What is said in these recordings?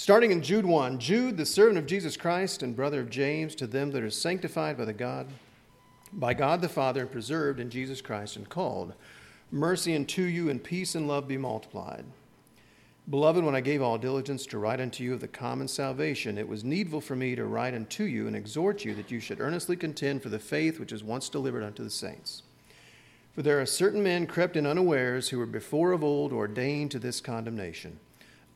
Starting in Jude 1 Jude, the servant of Jesus Christ and brother of James, to them that are sanctified by the God, by God the Father, and preserved in Jesus Christ, and called, mercy unto you, and peace and love be multiplied. Beloved, when I gave all diligence to write unto you of the common salvation, it was needful for me to write unto you and exhort you that you should earnestly contend for the faith which is once delivered unto the saints. For there are certain men crept in unawares who were before of old ordained to this condemnation,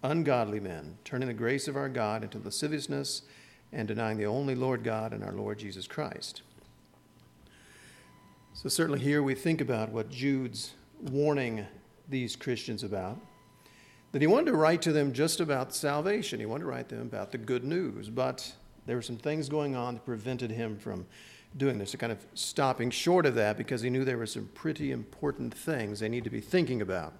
ungodly men, turning the grace of our God into lasciviousness and denying the only Lord God and our Lord Jesus Christ. So, certainly, here we think about what Jude's warning these Christians about that he wanted to write to them just about salvation. He wanted to write them about the good news, but there were some things going on that prevented him from doing this, kind of stopping short of that because he knew there were some pretty important things they need to be thinking about.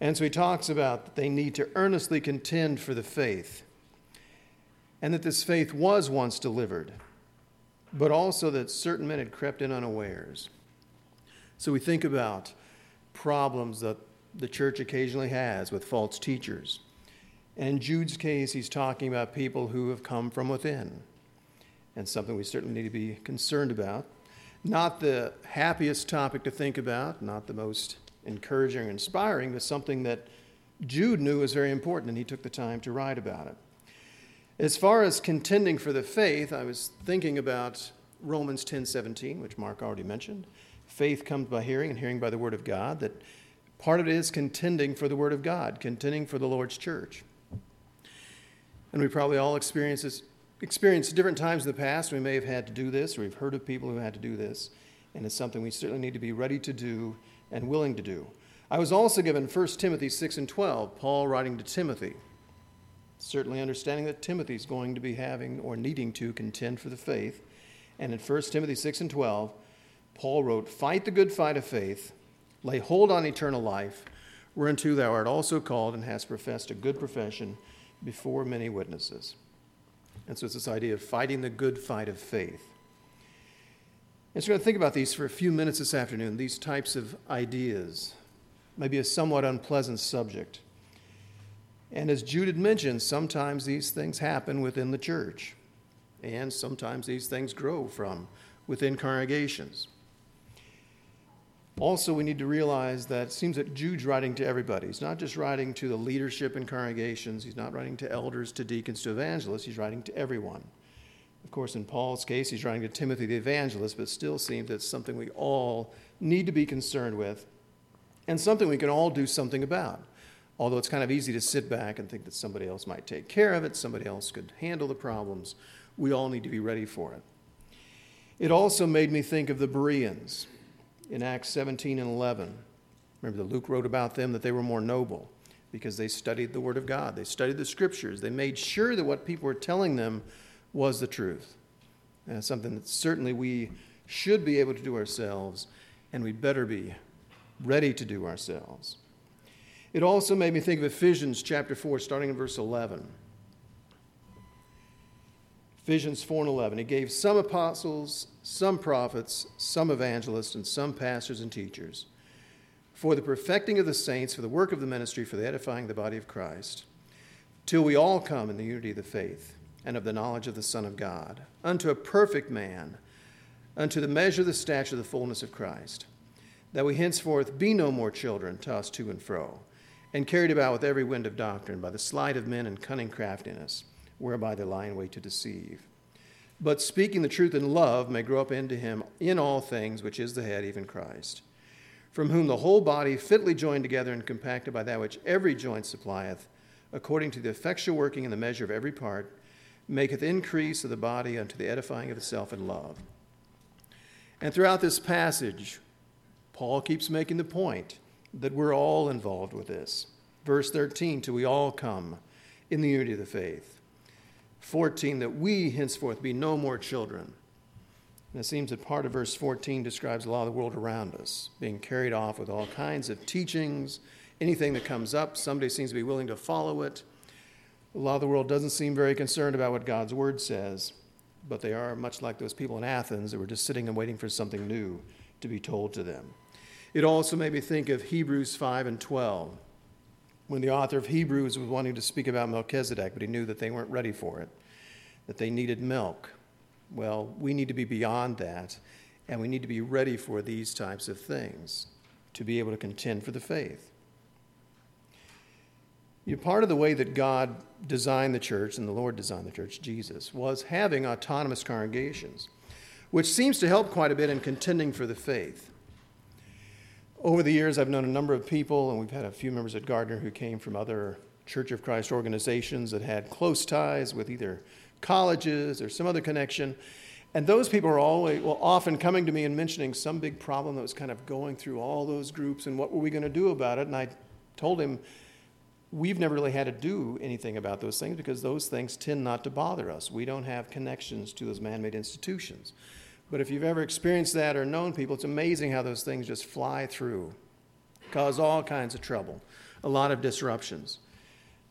And so he talks about that they need to earnestly contend for the faith, and that this faith was once delivered, but also that certain men had crept in unawares. So we think about problems that the church occasionally has with false teachers. And in Jude's case, he's talking about people who have come from within, and something we certainly need to be concerned about. Not the happiest topic to think about, not the most encouraging or inspiring, but something that Jude knew was very important, and he took the time to write about it. As far as contending for the faith, I was thinking about Romans 10:17, which Mark already mentioned. Faith comes by hearing, and hearing by the word of God. That Part of it is contending for the Word of God, contending for the Lord's church. And we probably all experience this, experienced different times in the past. We may have had to do this, or we've heard of people who had to do this. And it's something we certainly need to be ready to do and willing to do. I was also given 1 Timothy 6 and 12, Paul writing to Timothy, certainly understanding that Timothy is going to be having or needing to contend for the faith. And in 1 Timothy 6 and 12, Paul wrote, Fight the good fight of faith Lay hold on eternal life, whereunto thou art also called and hast professed a good profession before many witnesses. And so it's this idea of fighting the good fight of faith. And so we're going to think about these for a few minutes this afternoon, these types of ideas. Maybe a somewhat unpleasant subject. And as Jude had mentioned, sometimes these things happen within the church, and sometimes these things grow from within congregations. Also, we need to realize that it seems that Jude's writing to everybody. He's not just writing to the leadership in congregations, he's not writing to elders, to deacons, to evangelists, he's writing to everyone. Of course, in Paul's case, he's writing to Timothy the evangelist, but still seems it's something we all need to be concerned with and something we can all do something about. Although it's kind of easy to sit back and think that somebody else might take care of it, somebody else could handle the problems, we all need to be ready for it. It also made me think of the Bereans in Acts 17 and 11. Remember that Luke wrote about them that they were more noble because they studied the Word of God. They studied the Scriptures. They made sure that what people were telling them was the truth. And something that certainly we should be able to do ourselves, and we better be ready to do ourselves. It also made me think of Ephesians chapter 4, starting in verse 11. Ephesians 4 and 11. He gave some apostles, some prophets, some evangelists, and some pastors and teachers for the perfecting of the saints, for the work of the ministry, for the edifying of the body of Christ, till we all come in the unity of the faith and of the knowledge of the Son of God, unto a perfect man, unto the measure of the stature of the fullness of Christ, that we henceforth be no more children, tossed to and fro, and carried about with every wind of doctrine by the sleight of men and cunning craftiness whereby they lie in wait to deceive. But speaking the truth in love may grow up into him in all things, which is the head, even Christ, from whom the whole body, fitly joined together and compacted by that which every joint supplieth, according to the effectual working in the measure of every part, maketh increase of the body unto the edifying of itself in love. And throughout this passage, Paul keeps making the point that we're all involved with this. Verse 13, till we all come in the unity of the faith 14, that we henceforth be no more children. And it seems that part of verse 14 describes a lot of the world around us, being carried off with all kinds of teachings. Anything that comes up, somebody seems to be willing to follow it. A lot of the world doesn't seem very concerned about what God's word says, but they are much like those people in Athens that were just sitting and waiting for something new to be told to them. It also made me think of Hebrews 5 and 12 when the author of Hebrews was wanting to speak about Melchizedek, but he knew that they weren't ready for it, that they needed milk. Well, we need to be beyond that, and we need to be ready for these types of things to be able to contend for the faith. You know, part of the way that God designed the church, and the Lord designed the church, Jesus, was having autonomous congregations, which seems to help quite a bit in contending for the faith. Over the years, I've known a number of people, and we've had a few members at Gardner who came from other Church of Christ organizations that had close ties with either colleges or some other connection. And those people are always, well, often coming to me and mentioning some big problem that was kind of going through all those groups and what were we going to do about it. And I told him, we've never really had to do anything about those things because those things tend not to bother us. We don't have connections to those man made institutions. But if you've ever experienced that or known people, it's amazing how those things just fly through, cause all kinds of trouble, a lot of disruptions.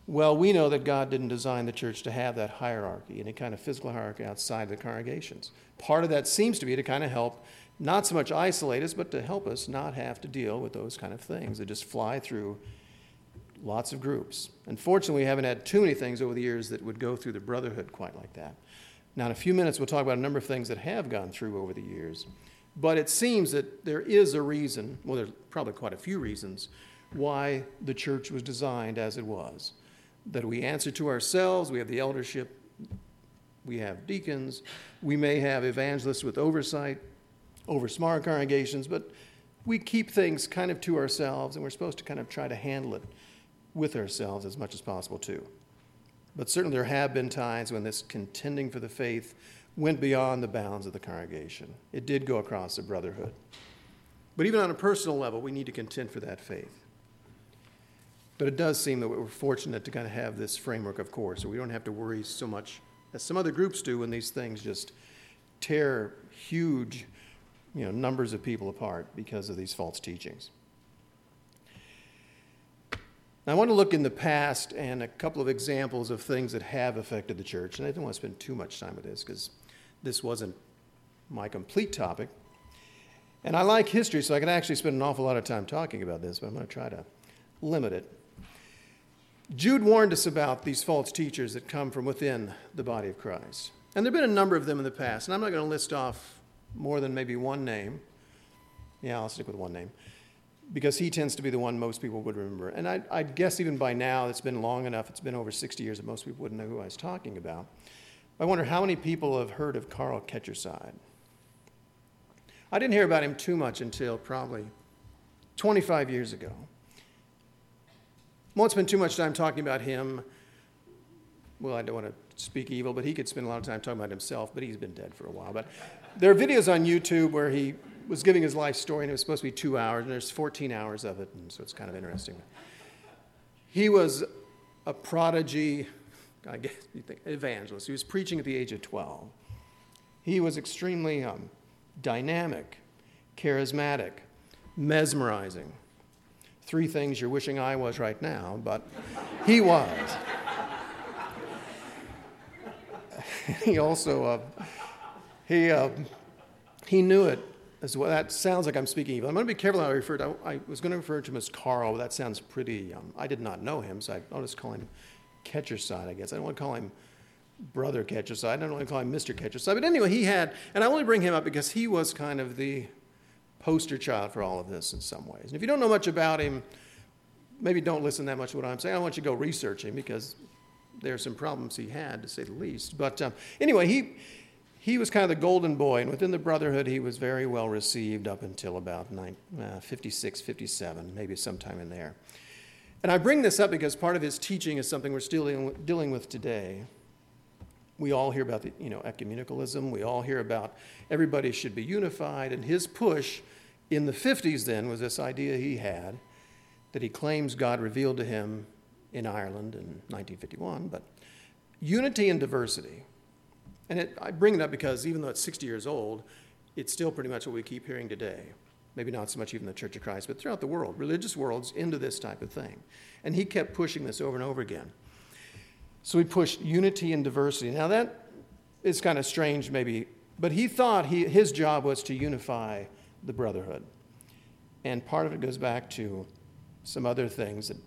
Well, we know that God didn't design the church to have that hierarchy, any kind of physical hierarchy outside the congregations. Part of that seems to be to kind of help not so much isolate us, but to help us not have to deal with those kind of things that just fly through lots of groups. Unfortunately, we haven't had too many things over the years that would go through the brotherhood quite like that. Now, in a few minutes, we'll talk about a number of things that have gone through over the years. But it seems that there is a reason, well, there's probably quite a few reasons, why the church was designed as it was. That we answer to ourselves, we have the eldership, we have deacons, we may have evangelists with oversight over smaller congregations, but we keep things kind of to ourselves, and we're supposed to kind of try to handle it with ourselves as much as possible, too. But certainly there have been times when this contending for the faith went beyond the bounds of the congregation. It did go across the brotherhood. But even on a personal level, we need to contend for that faith. But it does seem that we're fortunate to kind of have this framework, of course, so we don't have to worry so much as some other groups do when these things just tear huge you know, numbers of people apart because of these false teachings. Now, I want to look in the past and a couple of examples of things that have affected the church. And I don't want to spend too much time with this because this wasn't my complete topic. And I like history, so I can actually spend an awful lot of time talking about this, but I'm going to try to limit it. Jude warned us about these false teachers that come from within the body of Christ. And there have been a number of them in the past, and I'm not going to list off more than maybe one name. Yeah, I'll stick with one name because he tends to be the one most people would remember. And I, I guess even by now, it's been long enough, it's been over 60 years that most people wouldn't know who I was talking about. I wonder how many people have heard of Carl Ketcherside. I didn't hear about him too much until probably 25 years ago. Won't spend too much time talking about him. Well, I don't want to speak evil, but he could spend a lot of time talking about himself, but he's been dead for a while. But there are videos on YouTube where he was giving his life story, and it was supposed to be two hours, and there's 14 hours of it, and so it's kind of interesting. He was a prodigy, I guess you think, evangelist. He was preaching at the age of 12. He was extremely um, dynamic, charismatic, mesmerizing. Three things you're wishing I was right now, but he was. he also, uh, he, uh, he knew it as well. That sounds like I'm speaking evil. I'm going to be careful how I refer to. I, I was going to refer to him as Carl. But that sounds pretty. Um, I did not know him, so I, will just call him Ketcherside. I guess I don't want to call him Brother Ketcherside. I don't want to call him Mr. Ketcherside. But anyway, he had, and I only bring him up because he was kind of the poster child for all of this in some ways. And if you don't know much about him, maybe don't listen that much to what I'm saying. I want you to go research him because there are some problems he had, to say the least. But um, anyway, he he was kind of the golden boy, and within the brotherhood, he was very well received up until about uh, 56, 57, maybe sometime in there. And I bring this up because part of his teaching is something we're still dealing with today. We all hear about the, you know, ecumenicalism. We all hear about everybody should be unified. And his push in the 50s then was this idea he had that he claims God revealed to him in Ireland in 1951, but unity and diversity. And it, I bring it up because even though it's 60 years old, it's still pretty much what we keep hearing today. Maybe not so much even the Church of Christ, but throughout the world, religious worlds into this type of thing. And he kept pushing this over and over again. So he pushed unity and diversity. Now that is kind of strange, maybe, but he thought he, his job was to unify the brotherhood. And part of it goes back to some other things that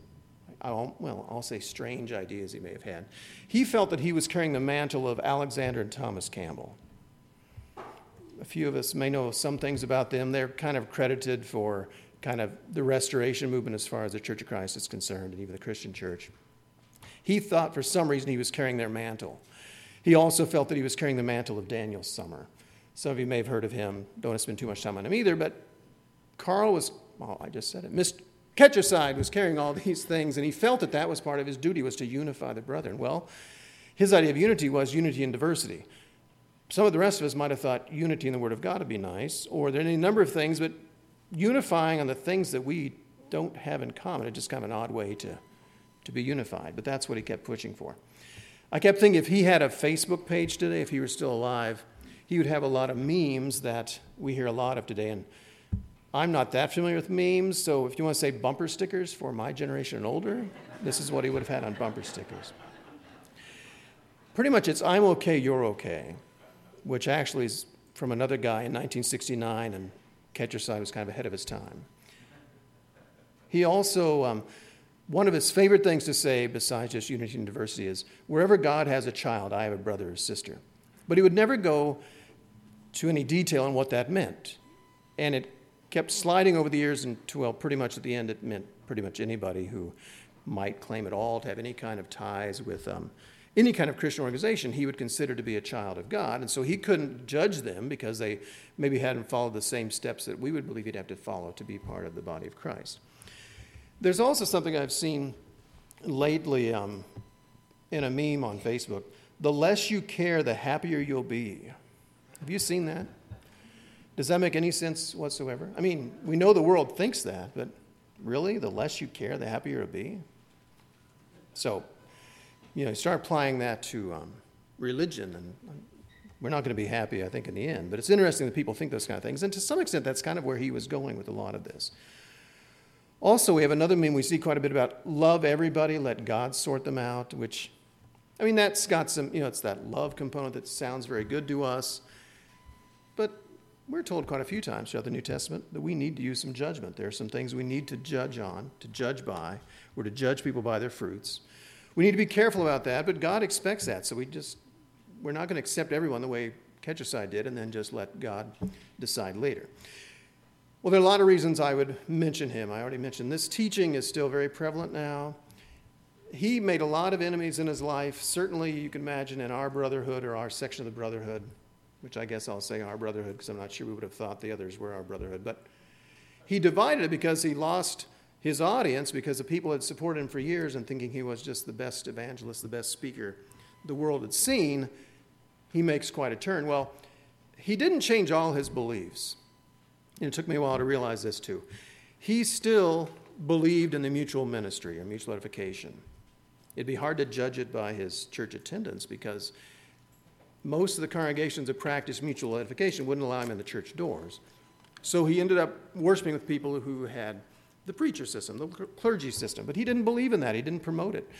well, I'll say strange ideas he may have had. He felt that he was carrying the mantle of Alexander and Thomas Campbell. A few of us may know some things about them. They're kind of credited for kind of the restoration movement as far as the Church of Christ is concerned, and even the Christian church. He thought for some reason he was carrying their mantle. He also felt that he was carrying the mantle of Daniel Sommer. Some of you may have heard of him. Don't want to spend too much time on him either, but Carl was, well, I just said it, Mr. Ketcherside was carrying all these things, and he felt that that was part of his duty was to unify the brethren. Well, his idea of unity was unity in diversity. Some of the rest of us might have thought unity in the Word of God would be nice, or there are any number of things, but unifying on the things that we don't have in common is just kind of an odd way to, to be unified. But that's what he kept pushing for. I kept thinking if he had a Facebook page today, if he were still alive, he would have a lot of memes that we hear a lot of today. And I'm not that familiar with memes, so if you want to say bumper stickers for my generation and older, this is what he would have had on bumper stickers. Pretty much it's I'm okay, you're okay, which actually is from another guy in 1969, and Ketcherside was kind of ahead of his time. He also, um, one of his favorite things to say, besides just unity and diversity, is wherever God has a child, I have a brother or sister. But he would never go to any detail on what that meant. And it kept sliding over the years until, well, pretty much at the end, it meant pretty much anybody who might claim at all to have any kind of ties with um, any kind of Christian organization, he would consider to be a child of God. And so he couldn't judge them because they maybe hadn't followed the same steps that we would believe he'd have to follow to be part of the body of Christ. There's also something I've seen lately um, in a meme on Facebook the less you care, the happier you'll be. Have you seen that? Does that make any sense whatsoever? I mean, we know the world thinks that, but really, the less you care, the happier it'll be? So, you know, you start applying that to um, religion, and we're not going to be happy, I think, in the end. But it's interesting that people think those kind of things. And to some extent, that's kind of where he was going with a lot of this. Also, we have another meme we see quite a bit about love everybody, let God sort them out, which, I mean, that's got some, you know, it's that love component that sounds very good to us. But we're told quite a few times throughout the New Testament that we need to use some judgment. There are some things we need to judge on, to judge by. We're to judge people by their fruits. We need to be careful about that, but God expects that. So we just, we're not going to accept everyone the way Ketcherside did and then just let God decide later. Well, there are a lot of reasons I would mention him. I already mentioned this teaching is still very prevalent now. He made a lot of enemies in his life. Certainly, you can imagine in our brotherhood or our section of the brotherhood which I guess I'll say our brotherhood because I'm not sure we would have thought the others were our brotherhood. But he divided it because he lost his audience because the people had supported him for years and thinking he was just the best evangelist, the best speaker the world had seen. He makes quite a turn. Well, he didn't change all his beliefs. And it took me a while to realize this too. He still believed in the mutual ministry or mutual edification. It'd be hard to judge it by his church attendance because most of the congregations that practiced mutual edification wouldn't allow him in the church doors. So he ended up worshiping with people who had the preacher system, the clergy system. But he didn't believe in that, he didn't promote it.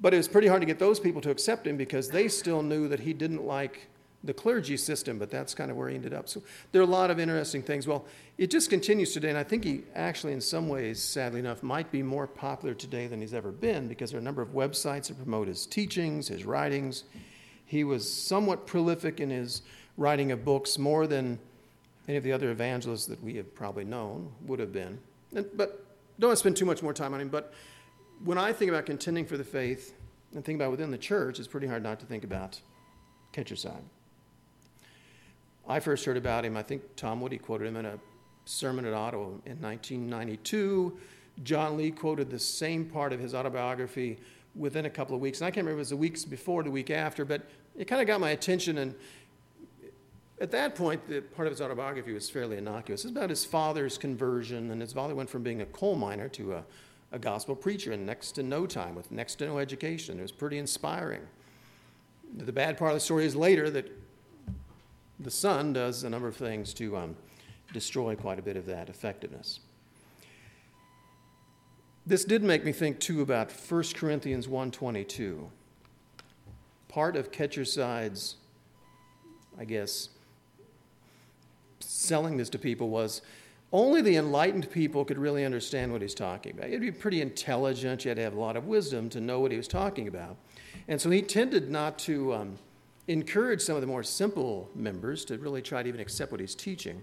But it was pretty hard to get those people to accept him because they still knew that he didn't like the clergy system, but that's kind of where he ended up. So there are a lot of interesting things. Well, it just continues today, and I think he actually, in some ways, sadly enough, might be more popular today than he's ever been because there are a number of websites that promote his teachings, his writings. He was somewhat prolific in his writing of books, more than any of the other evangelists that we have probably known would have been. And, but don't want to spend too much more time on him. But when I think about contending for the faith and think about within the church, it's pretty hard not to think about Ketcherside. I first heard about him, I think Tom Woody quoted him in a sermon at Ottawa in 1992. John Lee quoted the same part of his autobiography within a couple of weeks. And I can't remember if it was the weeks before, the week after, but it kind of got my attention. And at that point, the part of his autobiography was fairly innocuous. It's about his father's conversion, and his father went from being a coal miner to a, a gospel preacher in next to no time with next to no education. It was pretty inspiring. The bad part of the story is later that the son does a number of things to um, destroy quite a bit of that effectiveness. This did make me think too about 1 Corinthians 1:22. Part of Ketcherside's, I guess, selling this to people was only the enlightened people could really understand what he's talking about. You'd be pretty intelligent, you had to have a lot of wisdom to know what he was talking about. And so he tended not to um, encourage some of the more simple members to really try to even accept what he's teaching.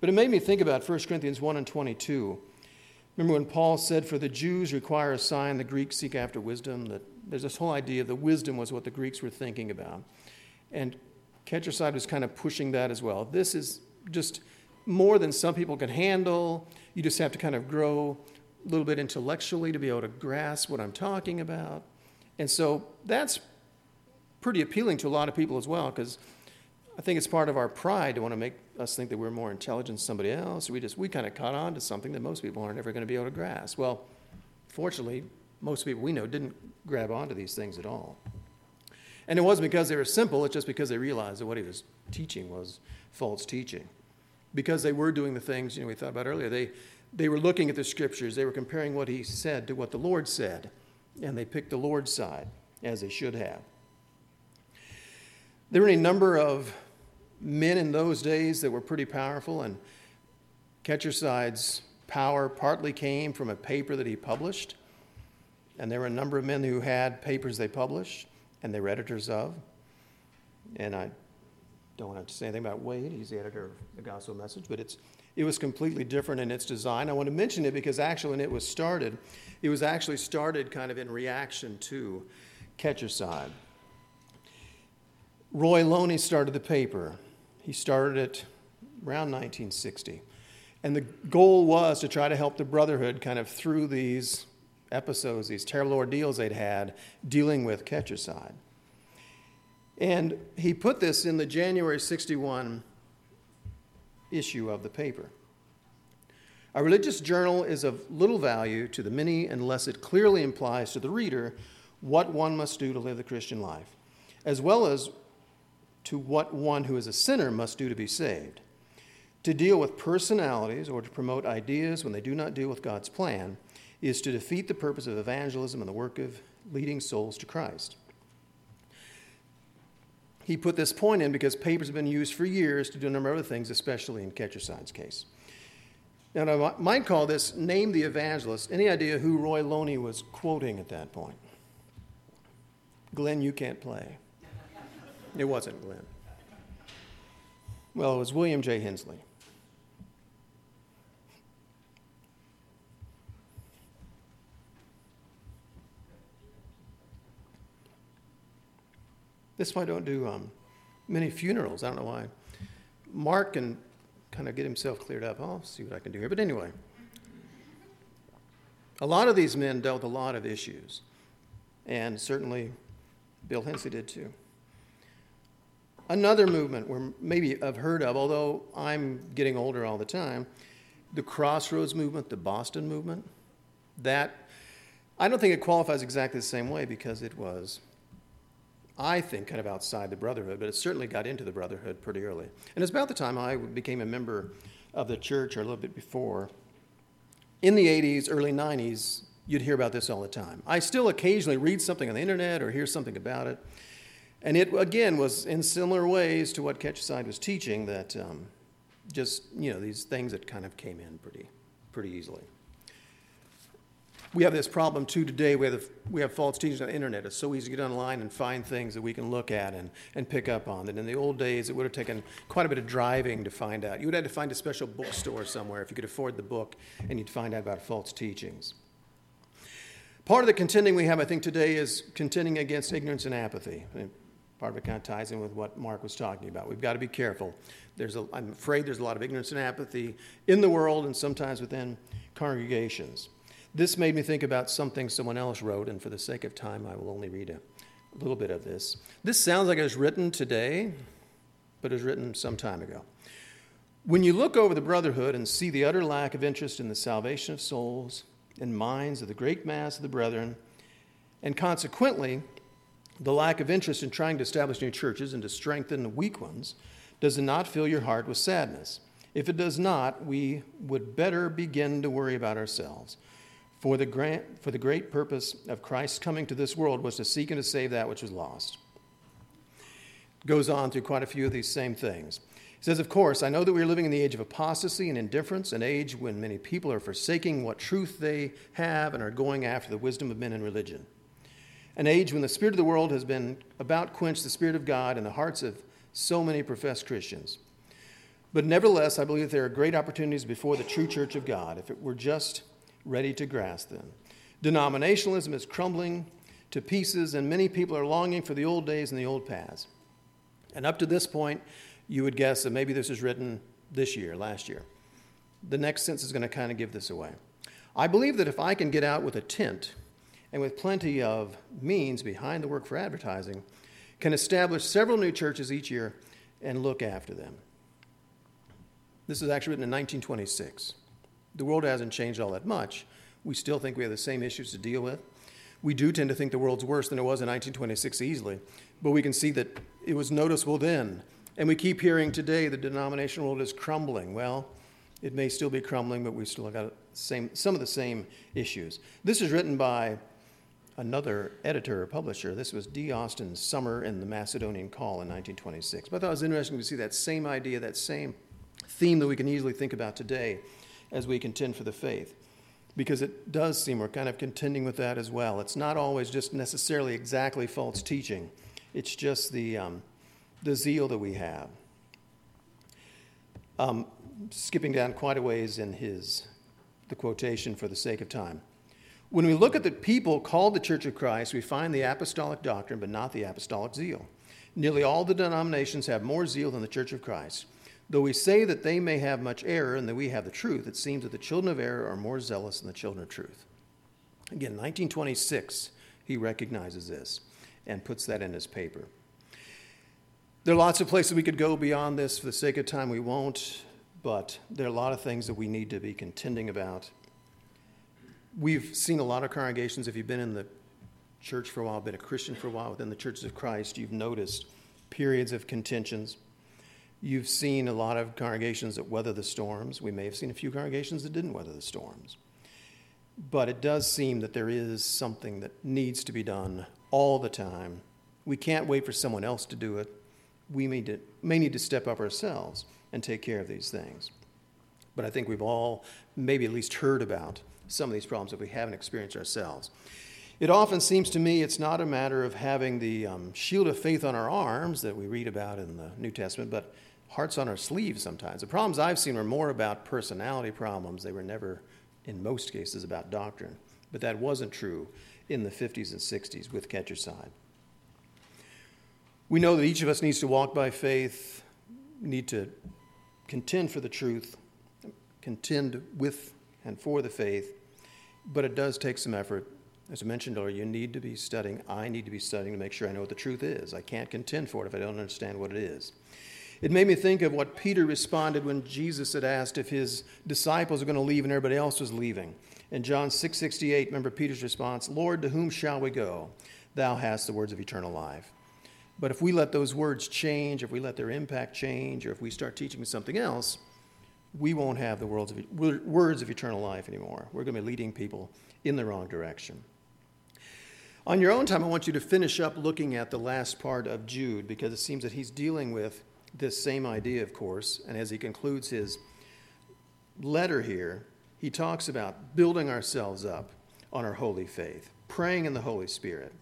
But it made me think about 1 Corinthians 1 and 22. Remember when Paul said, For the Jews require a sign, the Greeks seek after wisdom? That there's this whole idea that wisdom was what the Greeks were thinking about. And Ketcherside was kind of pushing that as well. This is just more than some people can handle. You just have to kind of grow a little bit intellectually to be able to grasp what I'm talking about. And so that's pretty appealing to a lot of people as well, because I think it's part of our pride to want to make us think that we're more intelligent than somebody else. We just we kind of caught on to something that most people aren't ever going to be able to grasp. Well, fortunately, most people we know didn't grab onto these things at all. And it wasn't because they were simple, it's just because they realized that what he was teaching was false teaching. Because they were doing the things you know, we thought about earlier. They, they were looking at the scriptures, they were comparing what he said to what the Lord said, and they picked the Lord's side, as they should have. There were a number of men in those days that were pretty powerful, and Ketcherside's power partly came from a paper that he published. And there were a number of men who had papers they published and they were editors of. And I don't want to say anything about Wade, he's the editor of the Gospel Message, but it's, it was completely different in its design. I want to mention it because actually, when it was started, it was actually started kind of in reaction to Ketcherside. Roy Loney started the paper. He started it around 1960. And the goal was to try to help the Brotherhood kind of through these episodes, these terrible ordeals they'd had dealing with Ketcherside. And he put this in the January 61 issue of the paper. A religious journal is of little value to the many unless it clearly implies to the reader what one must do to live the Christian life, as well as to what one who is a sinner must do to be saved. To deal with personalities or to promote ideas when they do not deal with God's plan is to defeat the purpose of evangelism and the work of leading souls to Christ. He put this point in because papers have been used for years to do a number of other things, especially in Ketcherside's case. Now, I might call this Name the Evangelist. Any idea who Roy Loney was quoting at that point? Glenn, you can't play. It wasn't Glenn. Well, it was William J. Hensley. This is why I don't do um, many funerals. I don't know why. Mark can kind of get himself cleared up. I'll see what I can do here. But anyway, a lot of these men dealt with a lot of issues, and certainly Bill Hensley did too. Another movement where maybe I've heard of, although I'm getting older all the time, the Crossroads movement, the Boston movement. That I don't think it qualifies exactly the same way because it was I think, kind of outside the Brotherhood, but it certainly got into the Brotherhood pretty early. And it's about the time I became a member of the church, or a little bit before. In the 80s, early 90s, you'd hear about this all the time. I still occasionally read something on the internet or hear something about it. And it, again, was in similar ways to what Ketcherside was teaching that um, just, you know, these things that kind of came in pretty, pretty easily we have this problem too today. We have, we have false teachings on the internet. It's so easy to get online and find things that we can look at and, and pick up on. That in the old days, it would have taken quite a bit of driving to find out. You would have to find a special bookstore somewhere if you could afford the book and you'd find out about false teachings. Part of the contending we have, I think, today is contending against ignorance and apathy. Part of it kind of ties in with what Mark was talking about. We've got to be careful. There's a, I'm afraid there's a lot of ignorance and apathy in the world and sometimes within congregations. This made me think about something someone else wrote, and for the sake of time, I will only read a little bit of this. This sounds like it was written today, but it was written some time ago. When you look over the brotherhood and see the utter lack of interest in the salvation of souls and minds of the great mass of the brethren, and consequently, the lack of interest in trying to establish new churches and to strengthen the weak ones, does it not fill your heart with sadness? If it does not, we would better begin to worry about ourselves. For the, grant, for the great purpose of Christ's coming to this world was to seek and to save that which was lost. Goes on through quite a few of these same things. He says, Of course, I know that we are living in the age of apostasy and indifference, an age when many people are forsaking what truth they have and are going after the wisdom of men and religion. An age when the spirit of the world has been about quenched the spirit of God in the hearts of so many professed Christians. But nevertheless, I believe that there are great opportunities before the true church of God if it were just ready to grasp them. Denominationalism is crumbling to pieces, and many people are longing for the old days and the old paths. And up to this point, you would guess that maybe this was written this year, last year. The next sentence is going to kind of give this away. I believe that if I can get out with a tent and with plenty of means behind the work for advertising, can establish several new churches each year and look after them. This is actually written in 1926. The world hasn't changed all that much. We still think we have the same issues to deal with. We do tend to think the world's worse than it was in 1926 easily, but we can see that it was noticeable then. And we keep hearing today the denominational world is crumbling. Well, it may still be crumbling, but we've still got same, some of the same issues. This is written by another editor or publisher. This was D. Austin Sommer in the Macedonian Call in 1926. But I thought it was interesting to see that same idea, that same theme that we can easily think about today as we contend for the faith. Because it does seem we're kind of contending with that as well. It's not always just necessarily exactly false teaching, it's just the, um, the zeal that we have. Um, skipping down quite a ways in his the quotation for the sake of time. When we look at the people called the Church of Christ, we find the apostolic doctrine, but not the apostolic zeal. Nearly all the denominations have more zeal than the Church of Christ. Though we say that they may have much error and that we have the truth, it seems that the children of error are more zealous than the children of truth. Again, 1926, he recognizes this and puts that in his paper. There are lots of places we could go beyond this. For the sake of time, we won't, but there are a lot of things that we need to be contending about. We've seen a lot of congregations, if you've been in the church for a while, been a Christian for a while within the churches of Christ, you've noticed periods of contentions You've seen a lot of congregations that weather the storms. We may have seen a few congregations that didn't weather the storms. But it does seem that there is something that needs to be done all the time. We can't wait for someone else to do it. We may, to, may need to step up ourselves and take care of these things. But I think we've all maybe at least heard about some of these problems if we haven't experienced ourselves. It often seems to me it's not a matter of having the um, shield of faith on our arms that we read about in the New Testament, but hearts on our sleeves sometimes. The problems I've seen were more about personality problems. They were never, in most cases, about doctrine. But that wasn't true in the 50s and 60s with Ketcherside. We know that each of us needs to walk by faith, need to contend for the truth, contend with and for the faith, but it does take some effort. As I mentioned earlier, you need to be studying. I need to be studying to make sure I know what the truth is. I can't contend for it if I don't understand what it is. It made me think of what Peter responded when Jesus had asked if his disciples were going to leave and everybody else was leaving. In John 6:68, remember Peter's response, "Lord, to whom shall we go? Thou hast the words of eternal life." But if we let those words change, if we let their impact change, or if we start teaching something else, we won't have the words of, words of eternal life anymore. We're going to be leading people in the wrong direction. On your own time, I want you to finish up looking at the last part of Jude because it seems that he's dealing with this same idea, of course, and as he concludes his letter here, he talks about building ourselves up on our holy faith, praying in the Holy Spirit,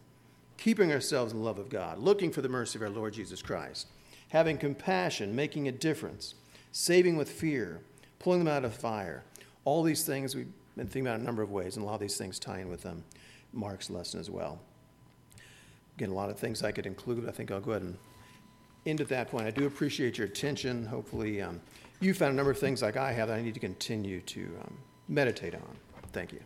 keeping ourselves in the love of God, looking for the mercy of our Lord Jesus Christ, having compassion, making a difference, saving with fear, pulling them out of fire. All these things we've been thinking about a number of ways, and a lot of these things tie in with them. Mark's lesson as well. Again, a lot of things I could include. I think I'll go ahead and end at that point. I do appreciate your attention. Hopefully, um, you found a number of things like I have that I need to continue to um, meditate on. Thank you.